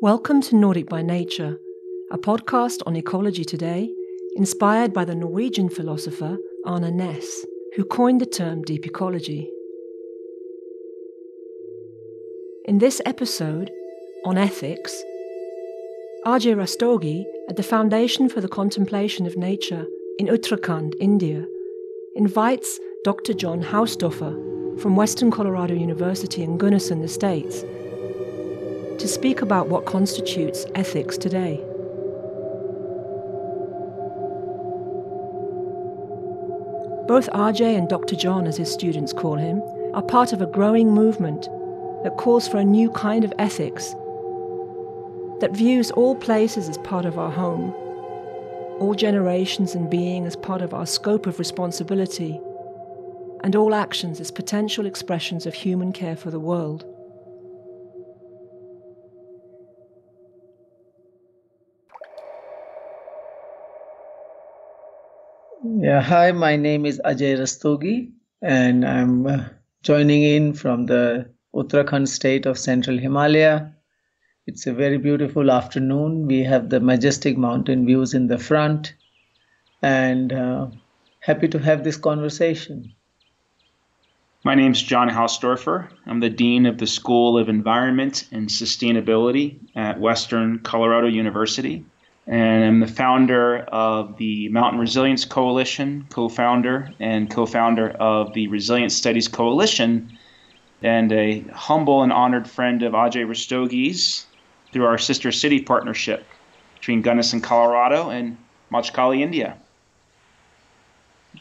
Welcome to Nordic by Nature, a podcast on ecology today, inspired by the Norwegian philosopher Arne Næss, who coined the term deep ecology. In this episode, on ethics, Ajay Rastogi at the Foundation for the Contemplation of Nature in Uttarakhand, India, invites Dr. John Hausdoerffer from Western Colorado University in Gunnison Estates to speak about what constitutes ethics today. Both Ajay and Dr. John, as his students call him, are part of a growing movement that calls for a new kind of ethics that views all places as part of our home, all generations and being as part of our scope of responsibility, and all actions as potential expressions of human care for the world. Yeah, hi, my name is Ajay Rastogi, and I'm uh, joining in from the Uttarakhand state of central Himalaya. It's a very beautiful afternoon. We have the majestic mountain views in the front, and uh, happy to have this conversation. My name is John Hausdoerffer. I'm the Dean of the School of Environment and Sustainability at Western Colorado University and I'm the founder of the Mountain Resilience Coalition, co founder and co founder of the Resilience Studies Coalition, and a humble and honored friend of Ajay Rastogi's through our sister city partnership between Gunnison, Colorado, and Majkhali, India.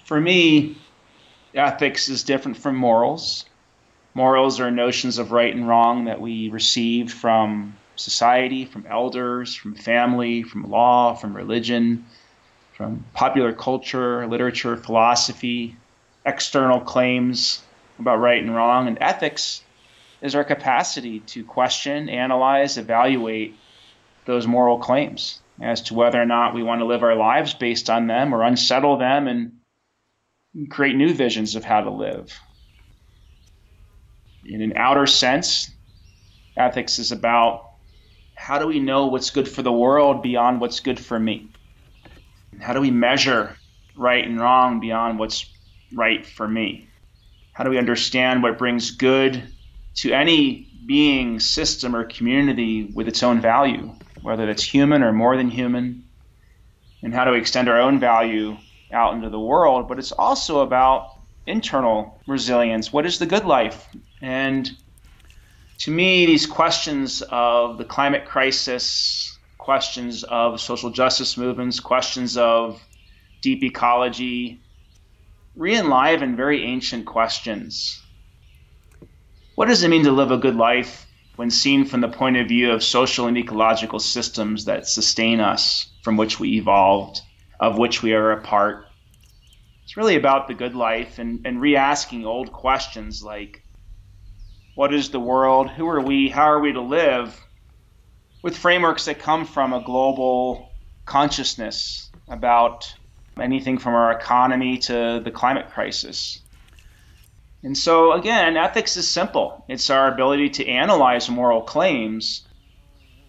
For me, ethics is different from morals. Morals are notions of right and wrong that we received from society, from elders, from family, from law, from religion, from popular culture, literature, philosophy, external claims about right and wrong. And ethics is our capacity to question, analyze, evaluate those moral claims as to whether or not we want to live our lives based on them or unsettle them and create new visions of how to live. In an outer sense, ethics is about how do we know what's good for the world beyond what's good for me? How do we measure right and wrong beyond what's right for me? How do we understand what brings good to any being, system, or community with its own value, whether that's human or more than human? And how do we extend our own value out into the world? But it's also about internal resilience. What is the good life? And to me, these questions of the climate crisis, questions of social justice movements, questions of deep ecology, re-enliven very ancient questions. What does it mean to live a good life when seen from the point of view of social and ecological systems that sustain us, from which we evolved, of which we are a part? It's really about the good life and, and re asking old questions like what is the world, who are we, how are we to live, with frameworks that come from a global consciousness about anything from our economy to the climate crisis. And so, again, ethics is simple. It's our ability to analyze moral claims,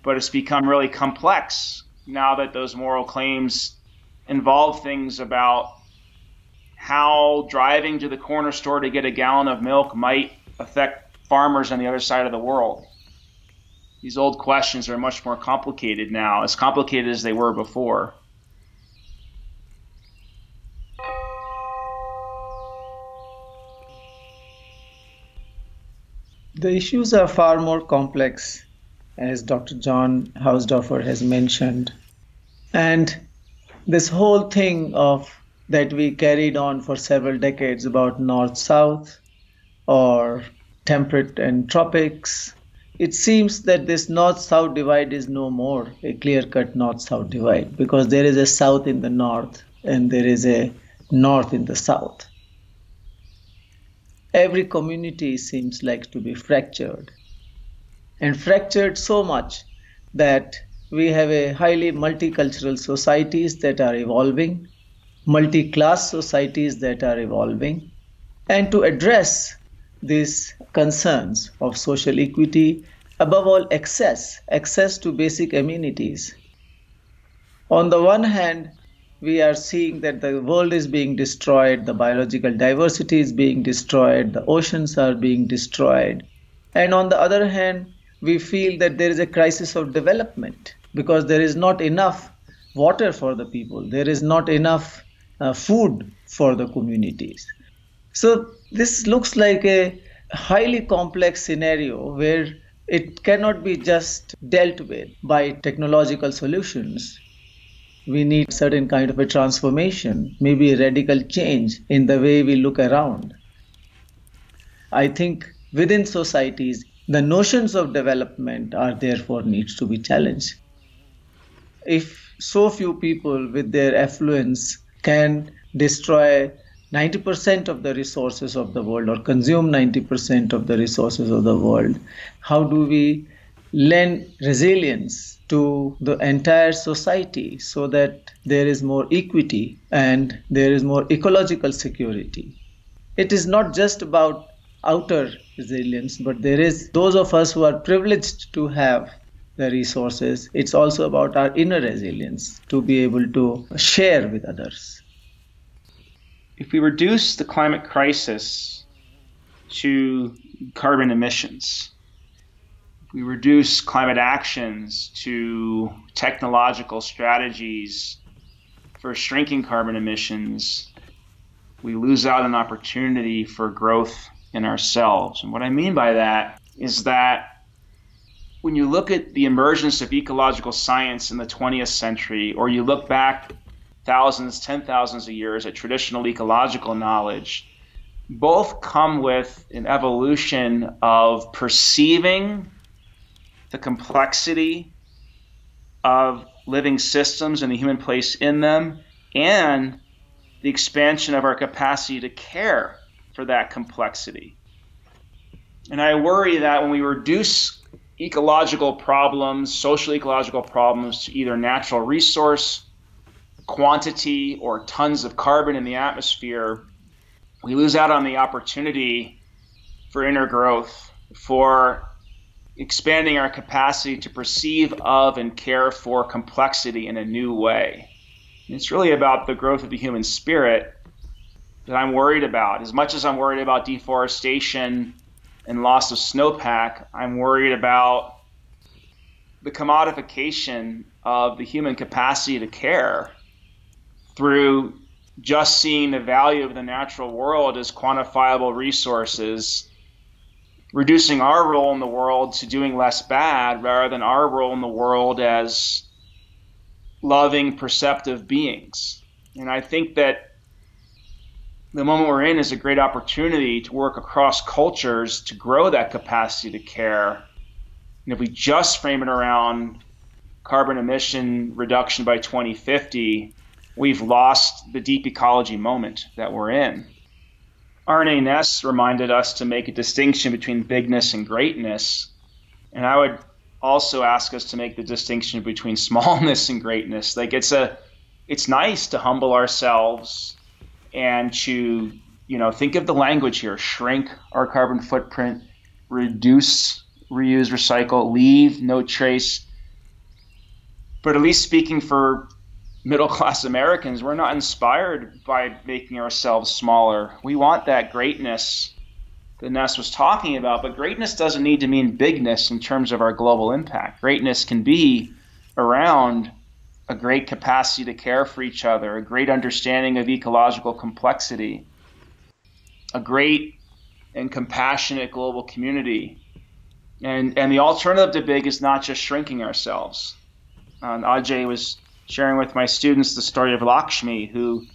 but it's become really complex now that those moral claims involve things about how driving to the corner store to get a gallon of milk might affect farmers on the other side of the world. These old questions are much more complicated now, as complicated as they were before. The issues are far more complex, as Dr. John Hausdoerffer has mentioned. And this whole thing of that we carried on for several decades about north south or temperate and tropics. It seems that this north south divide is no more a clear cut north south divide because there is a south in the north and there is a north in the south. Every community seems like to be fractured and fractured so much that we have a highly multicultural societies that are evolving, multi class societies that are evolving. And to address these concerns of social equity above all, access, access to basic amenities. On the one hand, we are seeing that the world is being destroyed, the biological diversity is being destroyed, the oceans are being destroyed. And on the other hand, we feel that there is a crisis of development because there is not enough water for the people, there is not enough uh, food for the communities. So, this looks like a highly complex scenario where it cannot be just dealt with by technological solutions we need certain kind of a transformation, maybe a radical change in the way we look around. I think within societies, the notions of development are therefore needs to be challenged. If so few people with their affluence can destroy 90% of the resources of the world or consume 90% of the resources of the world, how do we lend resilience to the entire society so that there is more equity and there is more ecological security. It is not just about outer resilience, but there is those of us who are privileged to have the resources. It's also about our inner resilience to be able to share with others. If we reduce the climate crisis to carbon emissions, we reduce climate actions to technological strategies for shrinking carbon emissions, we lose out an opportunity for growth in ourselves. And what I mean by that is that when you look at the emergence of ecological science in the 20th century, or you look back thousands, ten thousands of years of traditional ecological knowledge, both come with an evolution of perceiving the complexity of living systems and the human place in them, and the expansion of our capacity to care for that complexity. And I worry that when we reduce ecological problems, social ecological problems, to either natural resource quantity or tons of carbon in the atmosphere, we lose out on the opportunity for inner growth, for expanding our capacity to perceive of and care for complexity in a new way. And it's really about the growth of the human spirit that I'm worried about. As much as I'm worried about deforestation and loss of snowpack, I'm worried about the commodification of the human capacity to care through just seeing the value of the natural world as quantifiable resources reducing our role in the world to doing less bad rather than our role in the world as loving, perceptive beings. And I think that the moment we're in is a great opportunity to work across cultures to grow that capacity to care. And if we just frame it around carbon emission reduction by 2050, we've lost the deep ecology moment that we're in. Arne Naess reminded us to make a distinction between bigness and greatness. And I would also ask us to make the distinction between smallness and greatness. Like it's a it's nice to humble ourselves and to, you know, think of the language here, shrink our carbon footprint, reduce, reuse, recycle, leave no trace. But at least speaking for middle class Americans, we're not inspired by making ourselves smaller. We want that greatness that Naess was talking about, but greatness doesn't need to mean bigness in terms of our global impact. Greatness can be around a great capacity to care for each other, a great understanding of ecological complexity, a great and compassionate global community. And, and the alternative to big is not just shrinking ourselves. Uh, Ajay was sharing with my students the story of Lakshmi, who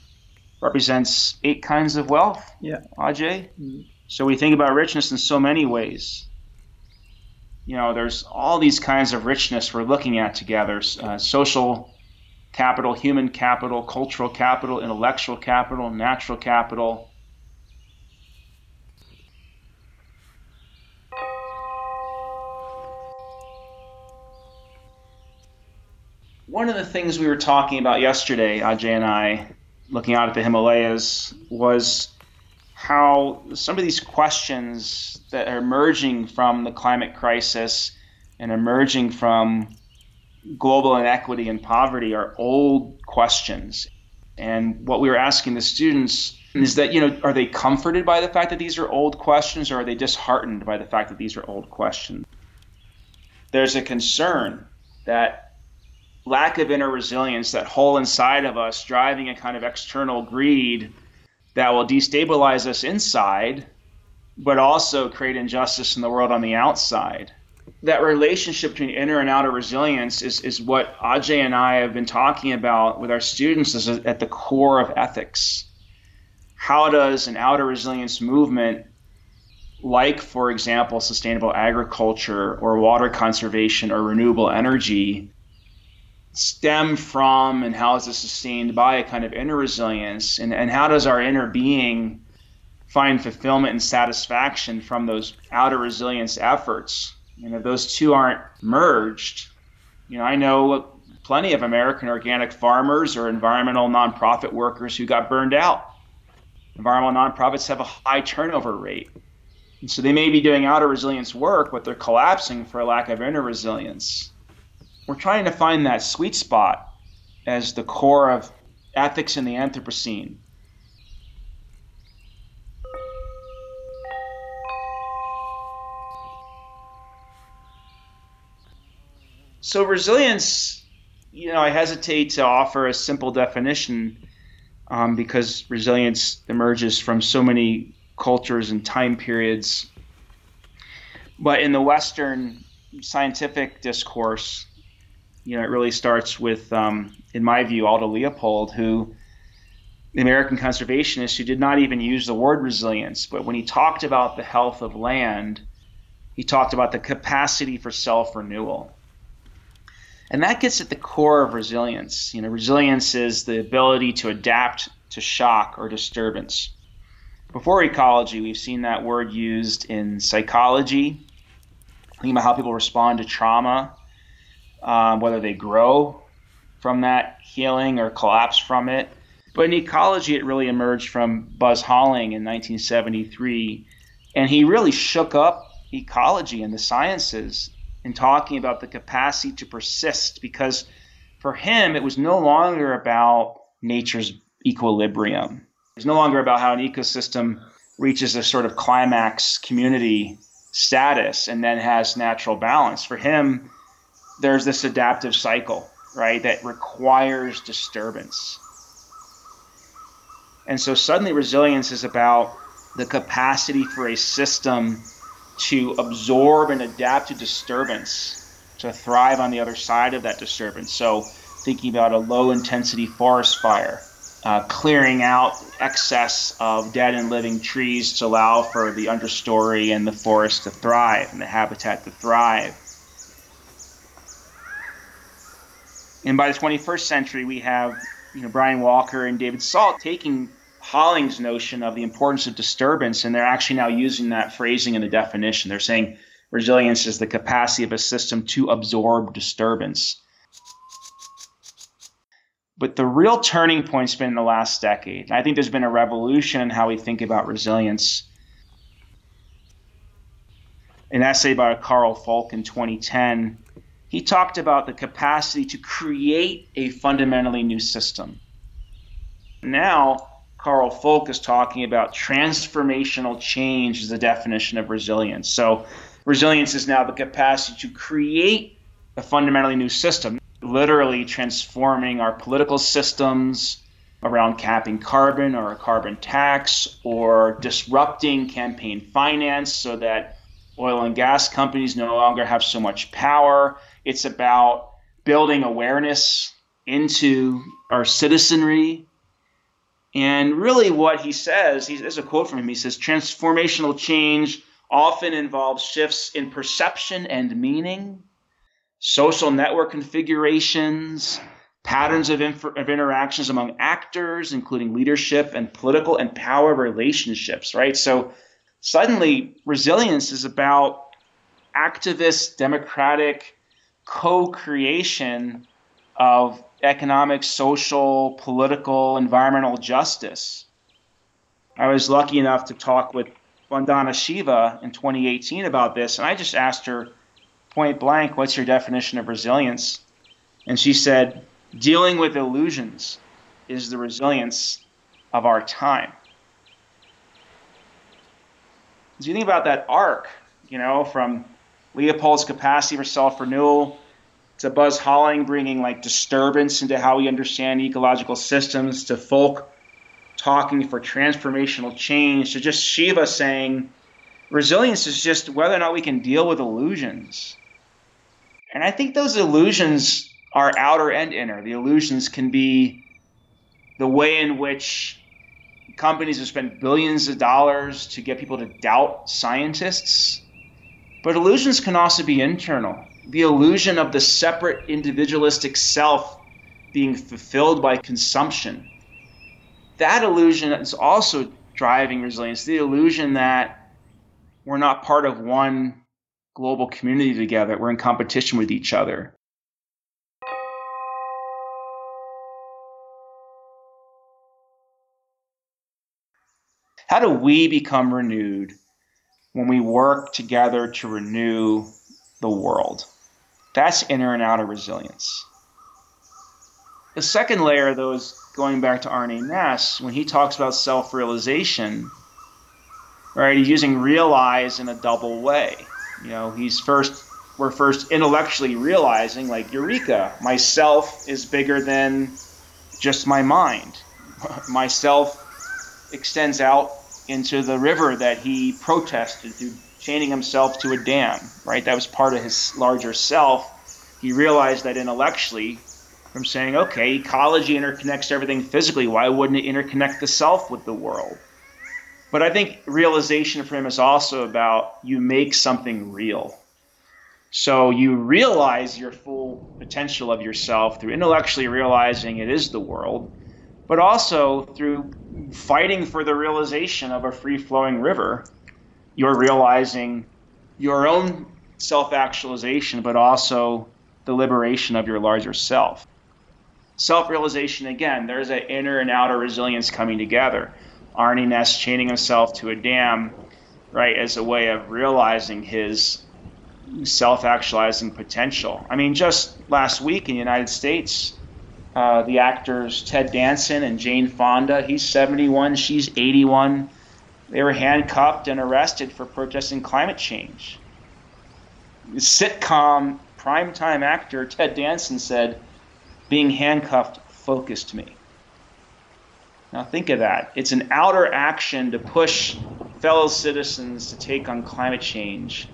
represents eight kinds of wealth. Yeah. Ajay. Mm-hmm. So we think about richness in so many ways. You know, there's all these kinds of richness we're looking at together uh, social capital, human capital, cultural capital, intellectual capital, natural capital. One of the things we were talking about yesterday, uh, Ajay and I, looking out at the Himalayas, was how some of these questions that are emerging from the climate crisis and emerging from global inequity and poverty are old questions. And what we were asking the students is that, you know, are they comforted by the fact that these are old questions or are they disheartened by the fact that these are old questions? There's a concern that lack of inner resilience, that hole inside of us driving a kind of external greed that will destabilize us inside, but also create injustice in the world on the outside that relationship between inner and outer resilience is, is what Ajay and I have been talking about with our students is at the core of ethics. How does an outer resilience movement, like, for example, sustainable agriculture or water conservation or renewable energy, stem from and how is it sustained by a kind of inner resilience? And, and how does our inner being find fulfillment and satisfaction from those outer resilience efforts? And if those two aren't merged, you know, I know plenty of American organic farmers or environmental nonprofit workers who got burned out. Environmental nonprofits have a high turnover rate. And so they may be doing outer resilience work, but they're collapsing for a lack of inner resilience. We're trying to find that sweet spot as the core of ethics in the Anthropocene. So resilience, you know, I hesitate to offer a simple definition um, because resilience emerges from so many cultures and time periods. But in the Western scientific discourse, you know, it really starts with, um, in my view, Aldo Leopold, who the American conservationist who did not even use the word resilience, but when he talked about the health of land, he talked about the capacity for self renewal. And that gets at the core of resilience. You know, resilience is the ability to adapt to shock or disturbance. Before ecology, we've seen that word used in psychology, thinking about how people respond to trauma, um, whether they grow from that healing or collapse from it. But in ecology, it really emerged from Buzz Holling in 1973. And he really shook up ecology and the sciences in talking about the capacity to persist because for him it was no longer about nature's equilibrium. It's no longer about how an ecosystem reaches a sort of climax community status and then has natural balance. For him, there's this adaptive cycle, right, that requires disturbance. And so suddenly resilience is about the capacity for a system to absorb and adapt to disturbance to thrive on the other side of that disturbance. So, thinking about a low intensity forest fire, uh, clearing out excess of dead and living trees to allow for the understory and the forest to thrive and the habitat to thrive. And by the 21st century, we have you know Brian Walker and David Salt taking Holling's notion of the importance of disturbance, and they're actually now using that phrasing in the definition. They're saying resilience is the capacity of a system to absorb disturbance. But the real turning point's been in the last decade. I think there's been a revolution in how we think about resilience. An essay by Carl Folke in 2010, he talked about the capacity to create a fundamentally new system. Now, Carl Folke is talking about transformational change as the definition of resilience. So, resilience is now the capacity to create a fundamentally new system, literally transforming our political systems around capping carbon or a carbon tax or disrupting campaign finance so that oil and gas companies no longer have so much power. It's about building awareness into our citizenry and really, what he says, he, there's a quote from him. He says, Transformational change often involves shifts in perception and meaning, social network configurations, patterns of, inf- of interactions among actors, including leadership and political and power relationships, right? So, suddenly, resilience is about activist, democratic co creation of economic, social, political, environmental justice. I was lucky enough to talk with Vandana Shiva in 2018 about this, and I just asked her, point blank, What's your definition of resilience? And she said, Dealing with illusions is the resilience of our time. As you think about that arc, you know, from Leopold's capacity for self renewal to Buzz Holling bringing like disturbance into how we understand ecological systems to Folke talking for transformational change to just Shiva saying resilience is just whether or not we can deal with illusions. And I think those illusions are outer and inner. The illusions can be the way in which companies have spent billions of dollars to get people to doubt scientists. But illusions can also be internal. The illusion of the separate individualistic self being fulfilled by consumption. That illusion is also driving resilience. The illusion that we're not part of one global community together, we're in competition with each other. How do we become renewed when we work together to renew the world? That's inner and outer resilience. The second layer, though, is going back to Arne Naess when he talks about self realization, right? He's using realize in a double way. You know, he's first, we're first intellectually realizing, like, Eureka, myself is bigger than just my mind. myself extends out into the river that he protested through chaining himself to a dam, right? That was part of his larger self. He realized that intellectually, from saying, okay, ecology interconnects everything physically, why wouldn't it interconnect the self with the world? But I think realization for him is also about you make something real. So you realize your full potential of yourself through intellectually realizing it is the world, but also through fighting for the realization of a free flowing river, you're realizing your own self actualization, but also the liberation of your larger self. Self realization, again, there's an inner and outer resilience coming together. Arne Naess chaining himself to a dam, right, as a way of realizing his self actualizing potential. I mean, just last week in the United States, uh, the actors Ted Danson and Jane Fonda. He's 71, she's 81. They were handcuffed and arrested for protesting climate change. The sitcom primetime actor Ted Danson said, being handcuffed focused me. Now think of that. It's an outer action to push fellow citizens to take on climate change.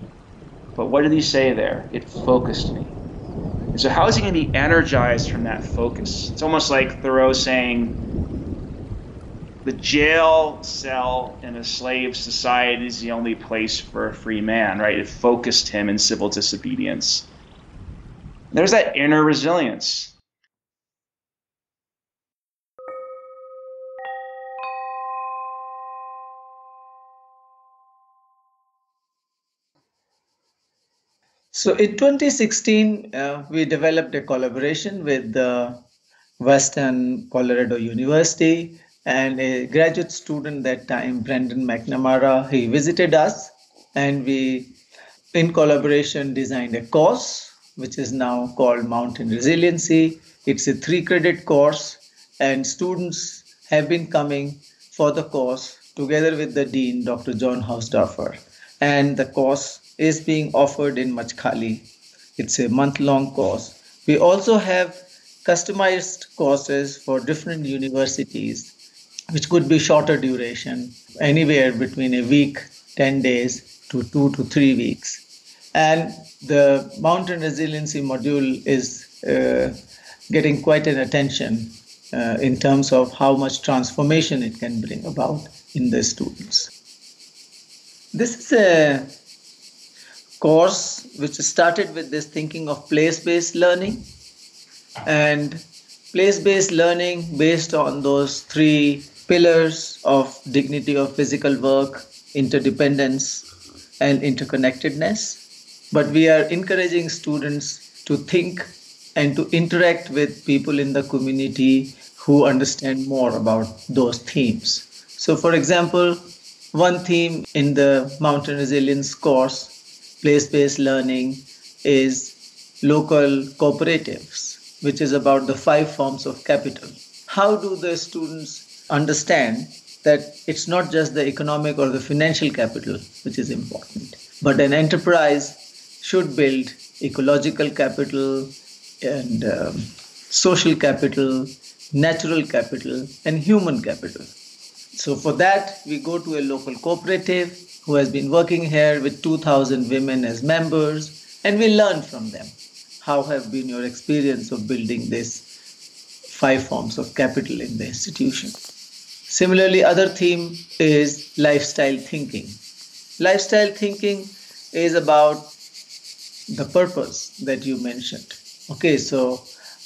But what did he say there? It focused me. So, how is he going to be energized from that focus? It's almost like Thoreau saying, the jail cell in a slave society is the only place for a free man, right? It focused him in civil disobedience. There's that inner resilience. So in 2016, uh, we developed a collaboration with the Western Colorado University and a graduate student that time, Brendan McNamara, he visited us and we, in collaboration, designed a course which is now called Mountain Resiliency. It's a three credit course and students have been coming for the course together with the dean, Dr. John Hausdoerffer. And the course is being offered in Majkhali. It's a month long course. We also have customized courses for different universities, which could be shorter duration, anywhere between a week, 10 days, to two to three weeks. And the mountain resiliency module is uh, getting quite an attention uh, in terms of how much transformation it can bring about in the students. This is a course which started with this thinking of place based learning and place based learning based on those three pillars of dignity of physical work, interdependence, and interconnectedness. But we are encouraging students to think and to interact with people in the community who understand more about those themes. So, for example, one theme in the mountain resilience course place based learning is local cooperatives, which is about the five forms of capital. How do the students understand that it's not just the economic or the financial capital which is important, but an enterprise should build ecological capital and um, social capital, natural capital, and human capital. So, for that, we go to a local cooperative who has been working here with 2,000 women as members, and we learn from them. How have been your experience of building this five forms of capital in the institution? Similarly, other theme is lifestyle thinking. Lifestyle thinking is about the purpose that you mentioned. Okay, so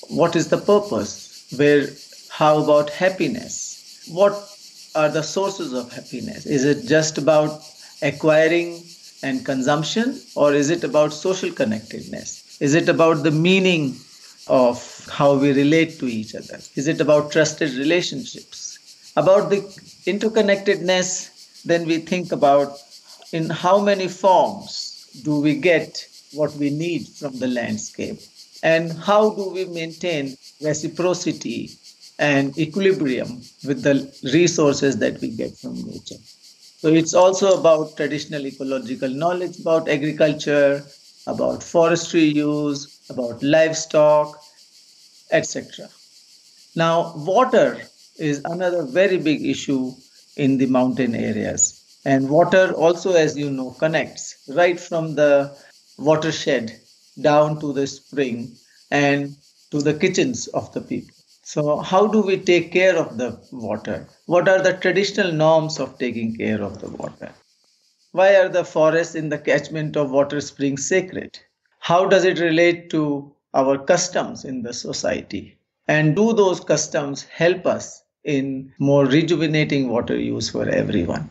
what is the purpose? Where how about happiness? What are the sources of happiness? Is it just about acquiring and consumption or is it about social connectedness? Is it about the meaning of how we relate to each other? Is it about trusted relationships? About the interconnectedness, then we think about in how many forms do we get what we need from the landscape? And how do we maintain reciprocity and equilibrium with the resources that we get from nature? So it's also about traditional ecological knowledge about agriculture, about forestry use, about livestock, etc. Now, water is another very big issue in the mountain areas. And water also, as you know, connects right from the watershed down to the spring and to the kitchens of the people. So, how do we take care of the water? What are the traditional norms of taking care of the water? Why are the forests in the catchment of water springs sacred? How does it relate to our customs in the society? And do those customs help us in more rejuvenating water use for everyone.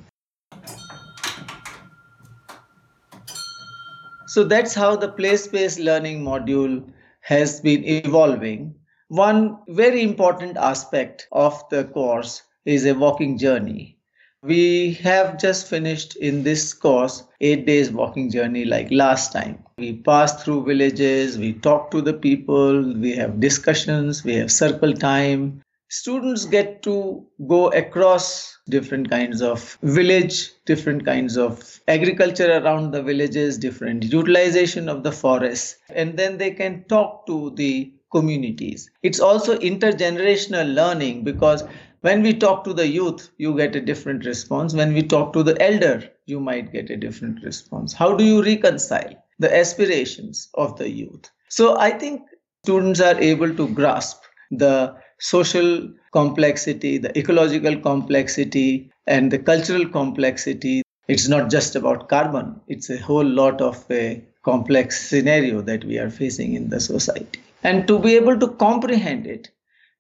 So that's how the place based learning module has been evolving. One very important aspect of the course is a walking journey. We have just finished in this course eight days walking journey like last time. We pass through villages, we talk to the people, we have discussions, we have circle time, students get to go across different kinds of village different kinds of agriculture around the villages different utilization of the forests and then they can talk to the communities. It's also intergenerational learning because when we talk to the youth you get a different response. When we talk to the elder you might get a different response. How do you reconcile the aspirations of the youth? So i think students are able to grasp the social complexity, the ecological complexity, and the cultural complexity. It's not just about carbon, it's a whole lot of a complex scenario that we are facing in the society. And to be able to comprehend it,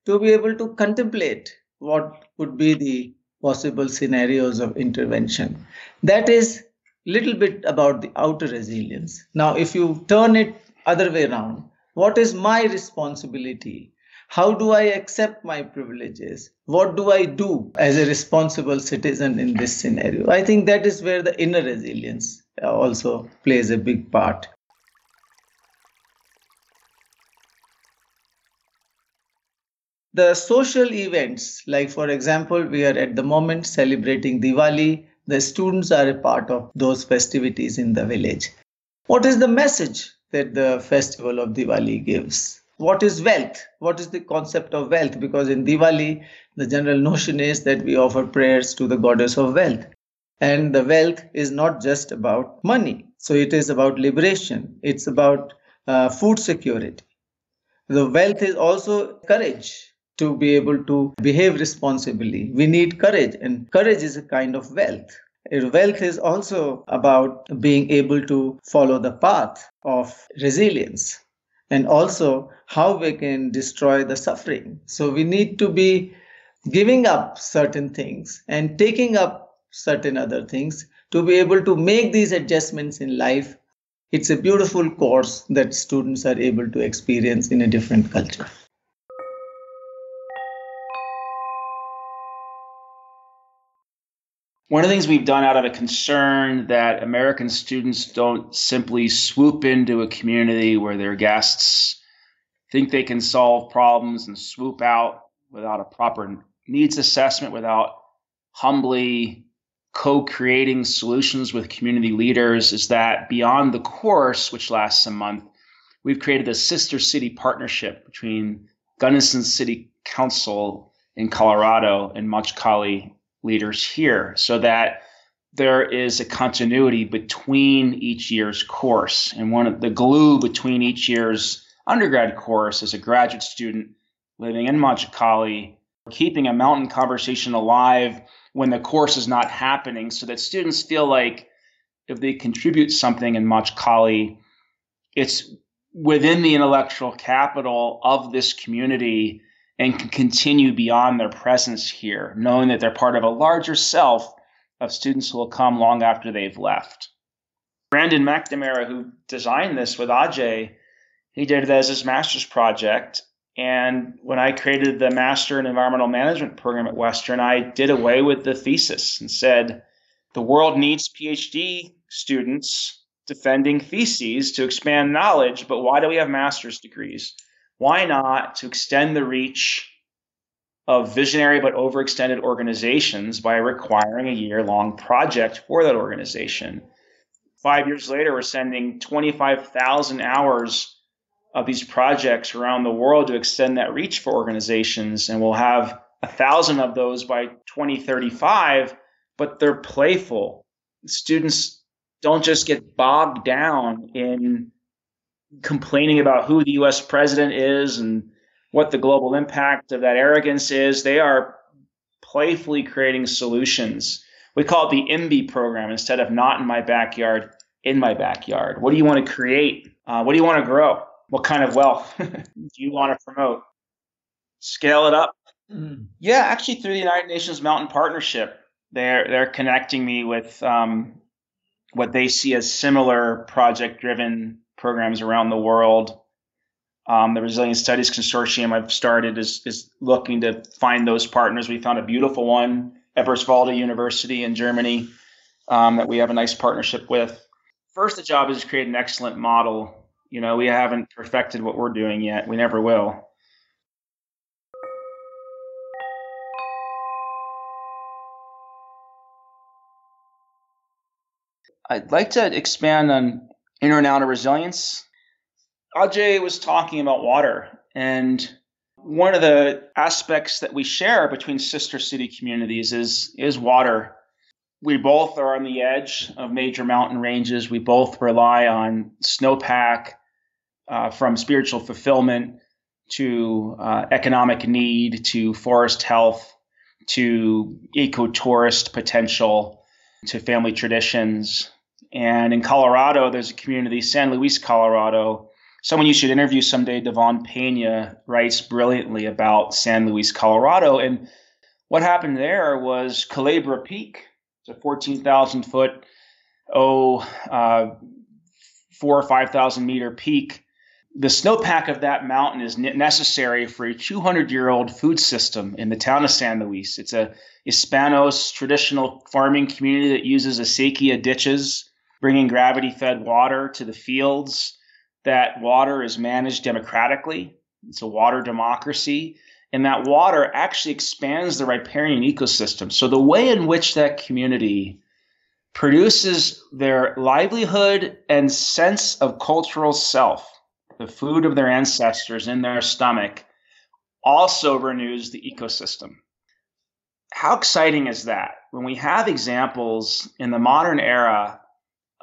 to be able to contemplate what could be the possible scenarios of intervention, that is little bit about the outer resilience. Now, if you turn it other way around, what is my responsibility how do I accept my privileges? What do I do as a responsible citizen in this scenario? I think that is where the inner resilience uh, also plays a big part. The social events, like for example, we are at the moment celebrating Diwali, the students are a part of those festivities in the village. What is the message that the festival of Diwali gives? what is wealth? What is the concept of wealth? Because in Diwali, the general notion is that we offer prayers to the goddess of wealth. And the wealth is not just about money. So it is about liberation, it's about uh, food security. The wealth is also courage to be able to behave responsibly. We need courage, and courage is a kind of wealth. Wealth is also about being able to follow the path of resilience and also how we can destroy the suffering. So we need to be giving up certain things and taking up certain other things to be able to make these adjustments in life. It's a beautiful course that students are able to experience in a different culture. One of the things we've done out of a concern that American students don't simply swoop into a community where their guests think they can solve problems and swoop out without a proper needs assessment, without humbly co creating solutions with community leaders, is that beyond the course, which lasts a month, we've created a sister city partnership between Gunnison City Council in Colorado and Majkhali leaders here so that there is a continuity between each year's course. And one of the glue between each year's undergrad course is a graduate student living in Majkhali, keeping a mountain conversation alive when the course is not happening so that students feel like if they contribute something in Majkhali, it's within the intellectual capital of this community and can continue beyond their presence here, knowing that they're part of a larger self of students who will come long after they've left. Brandon McNamara, who designed this with Ajay, he did it as his master's project. And when I created the Master in Environmental Management program at Western, I did away with the thesis and said, the world needs PhD students defending theses to expand knowledge, but why do we have master's degrees? Why not to extend the reach of visionary but overextended organizations by requiring a year long project for that organization? Five years later, we're sending 25,000 hours of these projects around the world to extend that reach for organizations, and we'll have a thousand of those by 2035, but they're playful. Students don't just get bogged down in complaining about who the US president is and what the global impact of that arrogance is. They are playfully creating solutions. We call it the IMBY program instead of not in my backyard, in my backyard. What do you want to create? Uh, what do you want to grow? What kind of wealth do you want to promote? Scale it up. Mm. Yeah, actually, through the United Nations Mountain Partnership, they're they're connecting me with um, what they see as similar project-driven programs around the world. Um, the Resilient Studies Consortium I've started is, is looking to find those partners. We found a beautiful one, at Eberswalde University in Germany, um, that we have a nice partnership with. First, the job is to create an excellent model. You know, we haven't perfected what we're doing yet. We never will. I'd like to expand on inner and outer resilience. Ajay was talking about water, and one of the aspects that we share between sister city communities is is water. We both are on the edge of major mountain ranges. We both rely on snowpack uh, from spiritual fulfillment to uh, economic need to forest health to ecotourist potential to family traditions and in Colorado, there's a community, San Luis, Colorado. Someone you should interview someday, Devon Pena, writes brilliantly about San Luis, Colorado. And what happened there was Culebra Peak. It's a 14,000 foot, oh, uh, four or 5,000 meter peak. The snowpack of that mountain is necessary for a 200 year old food system in the town of San Luis. It's a Hispanos traditional farming community that uses acequia ditches bringing gravity fed water to the fields. That water is managed democratically. It's a water democracy. And that water actually expands the riparian ecosystem. So the way in which that community produces their livelihood and sense of cultural self, the food of their ancestors in their stomach, also renews the ecosystem. How exciting is that? When we have examples in the modern era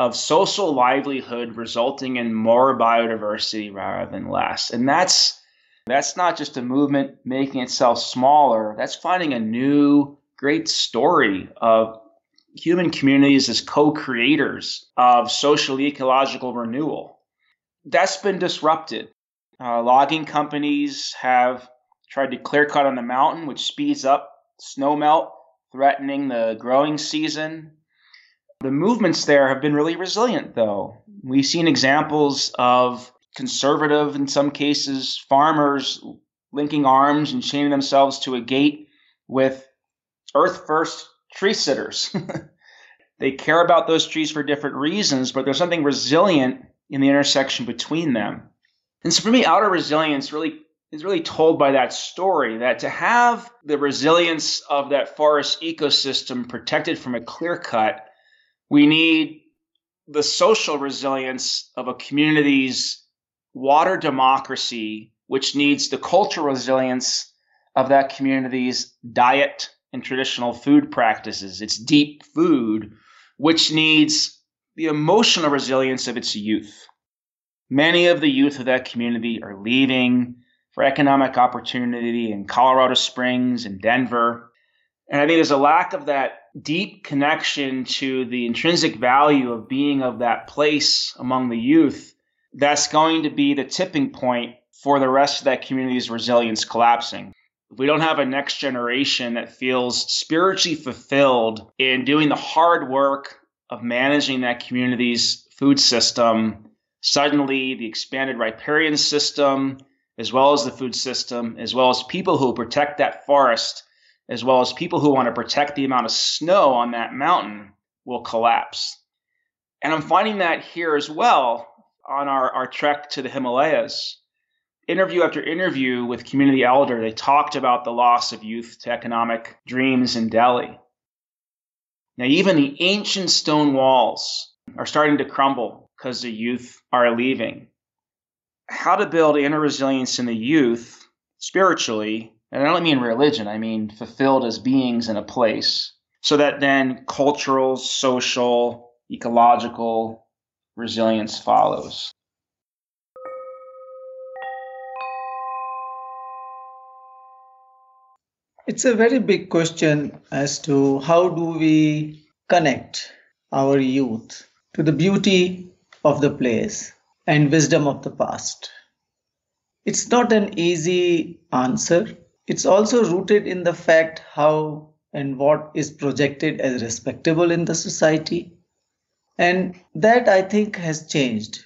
of social livelihood resulting in more biodiversity rather than less. And that's that's not just a movement making itself smaller. That's finding a new great story of human communities as co-creators of social ecological renewal. That's been disrupted. Uh, logging companies have tried to clear cut on the mountain, which speeds up snowmelt, threatening the growing season the movements there have been really resilient, though. We've seen examples of conservative, in some cases, farmers linking arms and chaining themselves to a gate with Earth First tree sitters. they care about those trees for different reasons, but there's something resilient in the intersection between them. And so for me, outer resilience really is really told by that story that to have the resilience of that forest ecosystem protected from a clear cut, we need the social resilience of a community's water democracy, which needs the cultural resilience of that community's diet and traditional food practices, its deep food, which needs the emotional resilience of its youth. Many of the youth of that community are leaving for economic opportunity in Colorado Springs and Denver. And I think there's a lack of that deep connection to the intrinsic value of being of that place among the youth that's going to be the tipping point for the rest of that community's resilience collapsing. If we don't have a next generation that feels spiritually fulfilled in doing the hard work of managing that community's food system, suddenly the expanded riparian system, as well as the food system, as well as people who protect that forest, as well as people who want to protect the amount of snow on that mountain will collapse. And I'm finding that here as well on our, our trek to the Himalayas. Interview after interview with community elder, they talked about the loss of youth to economic dreams in Delhi. Now, even the ancient stone walls are starting to crumble because the youth are leaving how to build inner resilience in the youth spiritually, and I don't mean religion, I mean fulfilled as beings in a place, so that then cultural, social, ecological resilience follows. It's a very big question as to how do we connect our youth to the beauty of the place and wisdom of the past. It's not an easy answer. It's also rooted in the fact how and what is projected as respectable in the society. And that I think has changed.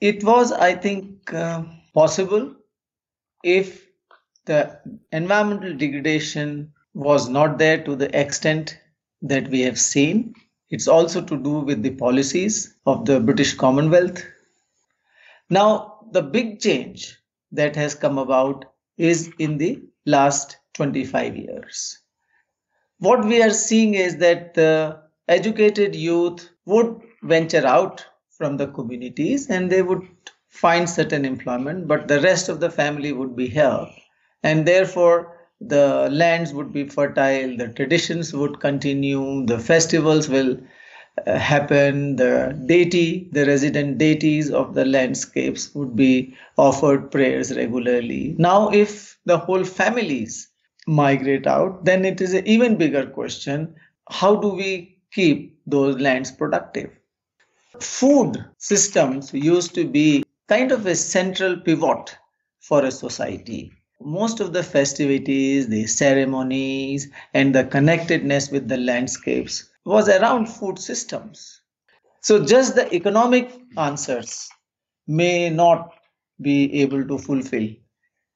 It was, I think, uh, possible if the environmental degradation was not there to the extent that we have seen. It's also to do with the policies of the British Commonwealth now, the big change that has come about is in the last 25 years. What we are seeing is that the educated youth would venture out from the communities and they would find certain employment, but the rest of the family would be here. And therefore, the lands would be fertile, the traditions would continue, the festivals will uh, happen, the deity, the resident deities of the landscapes would be offered prayers regularly. Now, if the whole families migrate out, then it is an even bigger question how do we keep those lands productive? Food systems used to be kind of a central pivot for a society. Most of the festivities, the ceremonies, and the connectedness with the landscapes was around food systems. So just the economic answers may not be able to fulfill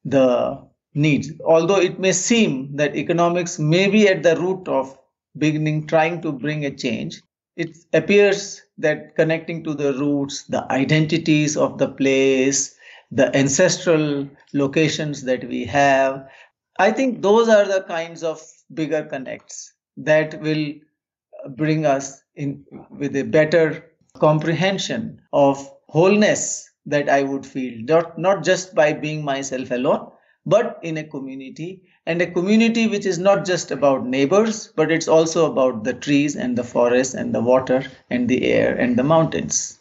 the needs. Although it may seem that economics may be at the root of beginning trying to bring a change, it appears that connecting to the roots, the identities of the place, the ancestral locations that we have, I think those are the kinds of bigger connects that will bring us in with a better comprehension of wholeness that I would feel, not, not just by being myself alone, but in a community, and a community which is not just about neighbors, but it's also about the trees and the forest and the water and the air and the mountains.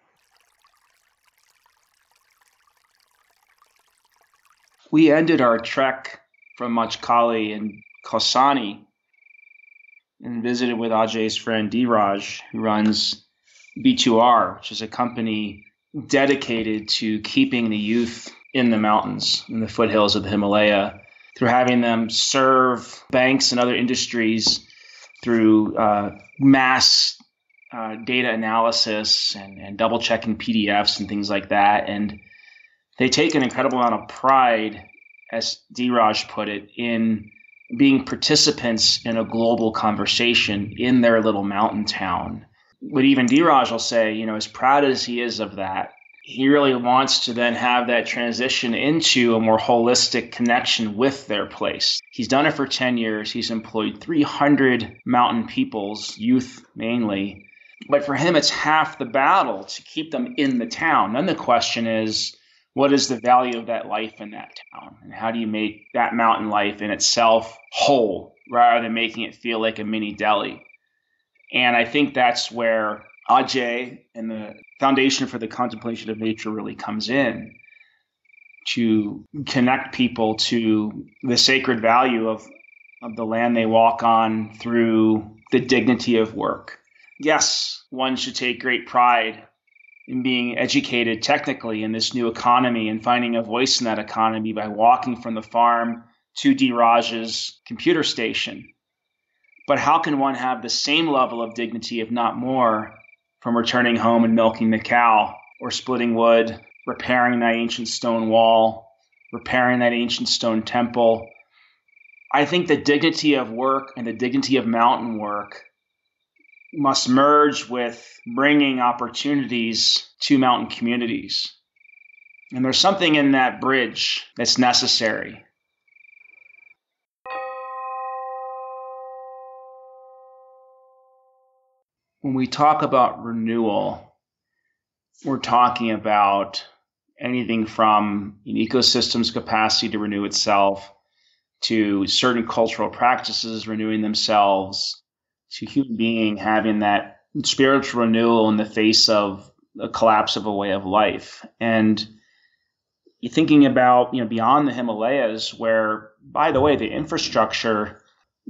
We ended our trek from Majkhali in Kausani and visited with Ajay's friend Dheeraj, who runs B2R, which is a company dedicated to keeping the youth in the mountains, in the foothills of the Himalaya, through having them serve banks and other industries through uh, mass uh, data analysis and, and double checking PDFs and things like that. And they take an incredible amount of pride, as Dheeraj put it, in being participants in a global conversation in their little mountain town. But even Dheeraj will say, you know, as proud as he is of that, he really wants to then have that transition into a more holistic connection with their place. He's done it for 10 years. He's employed 300 mountain peoples, youth mainly. But for him, it's half the battle to keep them in the town. Then the question is, what is the value of that life in that town? And how do you make that mountain life in itself whole rather than making it feel like a mini Delhi? And I think that's where Ajay and the Foundation for the Contemplation of Nature really comes in to connect people to the sacred value of, of the land they walk on through the dignity of work. Yes, one should take great pride in being educated technically in this new economy and finding a voice in that economy by walking from the farm to Dheeraj's computer station. But how can one have the same level of dignity, if not more, from returning home and milking the cow, or splitting wood, repairing that ancient stone wall, repairing that ancient stone temple? I think the dignity of work and the dignity of mountain work must merge with bringing opportunities to mountain communities. And there's something in that bridge that's necessary. When we talk about renewal, we're talking about anything from an ecosystem's capacity to renew itself to certain cultural practices renewing themselves to human being having that spiritual renewal in the face of a collapse of a way of life. And thinking about, you know, beyond the Himalayas, where, by the way, the infrastructure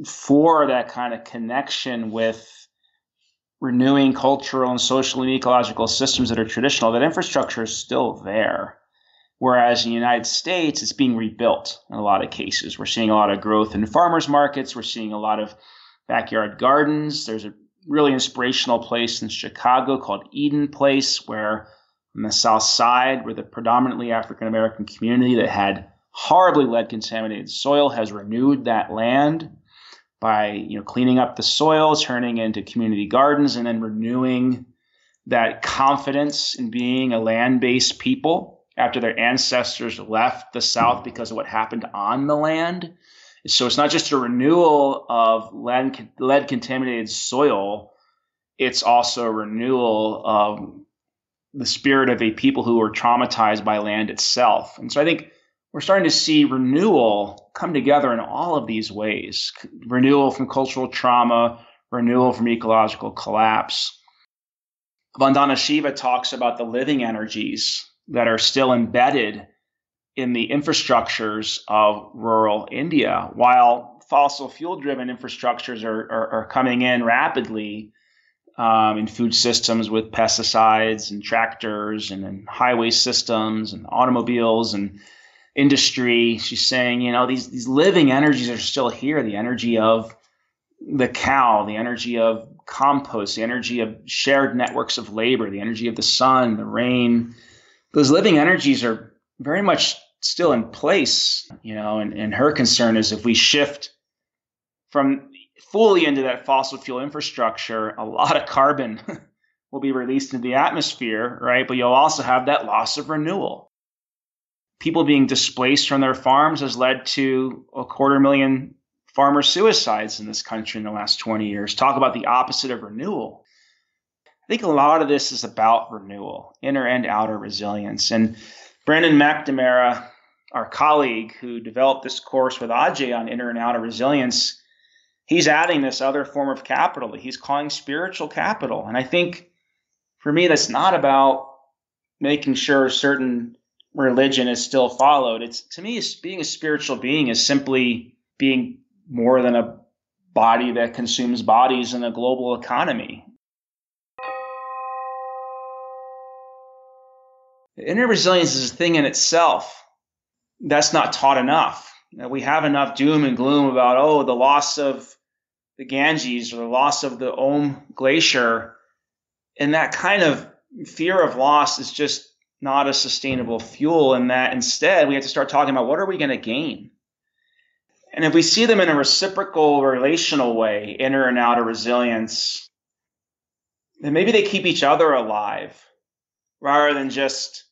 for that kind of connection with renewing cultural and social and ecological systems that are traditional, that infrastructure is still there. Whereas in the United States, it's being rebuilt in a lot of cases. We're seeing a lot of growth in farmers markets. We're seeing a lot of backyard gardens. There's a really inspirational place in Chicago called Eden Place, where on the south side, where the predominantly African American community that had horribly lead contaminated soil has renewed that land by you know cleaning up the soil, turning into community gardens, and then renewing that confidence in being a land-based people after their ancestors left the South because of what happened on the land. So it's not just a renewal of lead, lead contaminated soil, it's also a renewal of the spirit of a people who are traumatized by land itself. And so I think we're starting to see renewal come together in all of these ways renewal from cultural trauma, renewal from ecological collapse. Vandana Shiva talks about the living energies that are still embedded in the infrastructures of rural India. While fossil fuel driven infrastructures are, are, are, coming in rapidly um, in food systems with pesticides and tractors and, and highway systems and automobiles and industry. She's saying, you know, these, these living energies are still here the energy of the cow, the energy of compost, the energy of shared networks of labor, the energy of the sun, the rain. Those living energies are very much still in place, you know, and, and her concern is if we shift from fully into that fossil fuel infrastructure, a lot of carbon will be released into the atmosphere, right? But you'll also have that loss of renewal. People being displaced from their farms has led to a quarter million farmer suicides in this country in the last 20 years. Talk about the opposite of renewal. I think a lot of this is about renewal, inner and outer resilience. And Brandon McNamara our colleague who developed this course with Ajay on inner and outer resilience, he's adding this other form of capital that he's calling spiritual capital. And I think for me, that's not about making sure a certain religion is still followed. It's to me, being a spiritual being is simply being more than a body that consumes bodies in a global economy. Inner resilience is a thing in itself that's not taught enough. We have enough doom and gloom about, oh, the loss of the Ganges or the loss of the Om Glacier. And that kind of fear of loss is just not a sustainable fuel. And that instead, we have to start talking about what are we going to gain? And if we see them in a reciprocal relational way, inner and outer resilience, then maybe they keep each other alive rather than just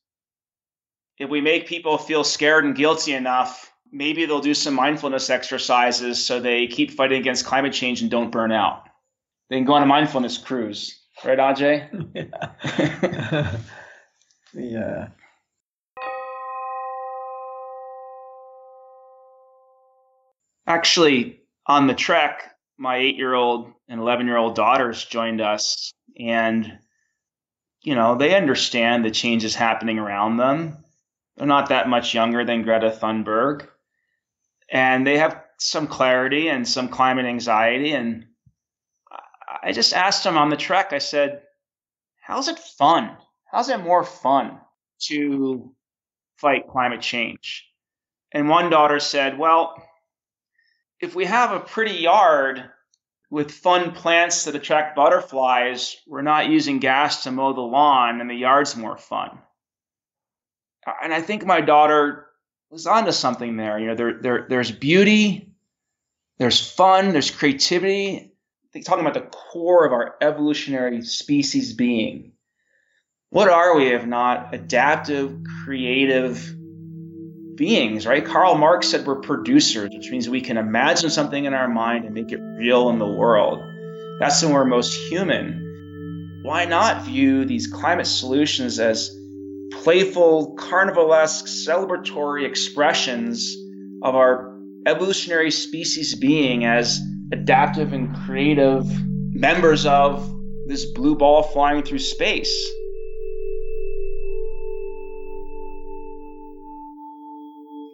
if we make people feel scared and guilty enough, maybe they'll do some mindfulness exercises so they keep fighting against climate change and don't burn out. They can go on a mindfulness cruise. Right, Ajay? yeah. yeah. Actually, on the trek, my eight year old and 11 year old daughters joined us. And, you know, they understand the changes happening around them. They're not that much younger than Greta Thunberg. And they have some clarity and some climate anxiety. And I just asked them on the trek, I said, How's it fun? How's it more fun to fight climate change? And one daughter said, Well, if we have a pretty yard with fun plants that attract butterflies, we're not using gas to mow the lawn and the yard's more fun. And I think my daughter was onto something there. You know, there, there there's beauty, there's fun, there's creativity. Talking about the core of our evolutionary species being. What are we if not adaptive, creative, beings, right? Karl Marx said we're producers, which means we can imagine something in our mind and make it real in the world. That's when we're most human. Why not view these climate solutions as playful, carnivalesque, celebratory expressions of our evolutionary species being as adaptive and creative members of this blue ball flying through space?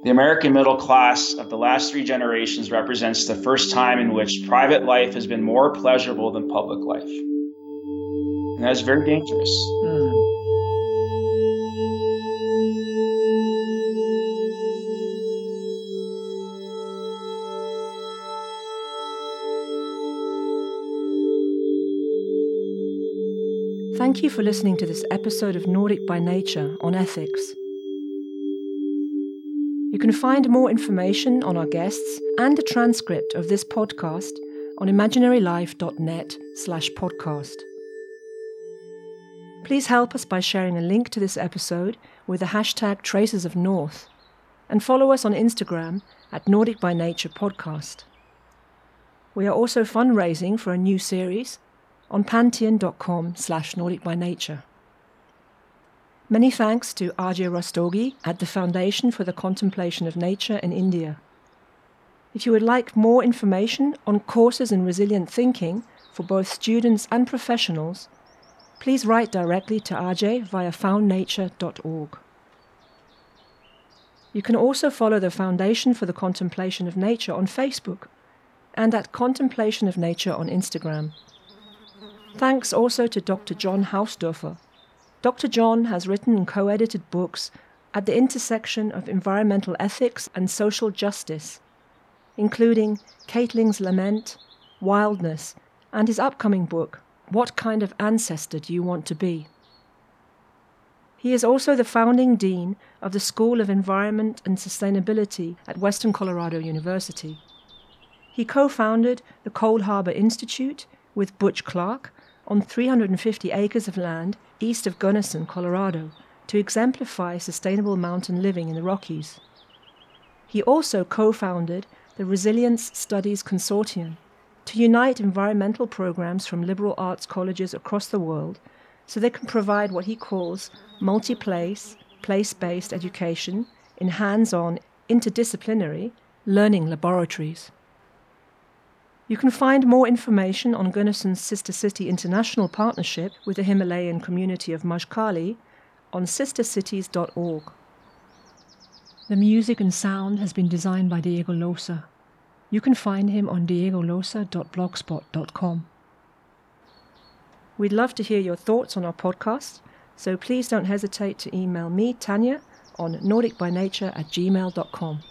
The American middle class of the last three generations represents the first time in which private life has been more pleasurable than public life. And that's very dangerous. Thank you for listening to this episode of Nordic by Nature on ethics. You can find more information on our guests and a transcript of this podcast on imaginarylife.net slash podcast. Please help us by sharing a link to this episode with the hashtag Traces of North and follow us on Instagram at Nordic by Nature Podcast. We are also fundraising for a new series on patreon.com slash Nordic by Nature. Many thanks to Ajay Rastogi at the Foundation for the Contemplation of Nature in India. If you would like more information on courses in resilient thinking for both students and professionals, please write directly to Ajay via foundnature.org. You can also follow the Foundation for the Contemplation of Nature on Facebook and at Contemplation of Nature on Instagram. Thanks also to Dr. John Hausdoerffer Dr. John has written and co edited books at the intersection of environmental ethics and social justice, including Catlin's Lament, Wildness, and his upcoming book, What Kind of Ancestor Do You Want to Be? He is also the founding dean of the School of Environment and Sustainability at Western Colorado University. He co founded the Coldharbour Institute with Butch Clark on 350 acres of land east of Gunnison, Colorado, to exemplify sustainable mountain living in the Rockies. He also co founded the Resilience Studies Consortium to unite environmental programs from liberal arts colleges across the world so they can provide what he calls multi place, place based education in hands on, interdisciplinary learning laboratories. You can find more information on Gunnison's Sister City International partnership with the Himalayan community of Majkhali on sistercities.org. The music and sound has been designed by Diego Losa. You can find him on diegolosa.blogspot.com. We'd love to hear your thoughts on our podcast, so please don't hesitate to email me, Tanya, on nordicbynature at gmail.com.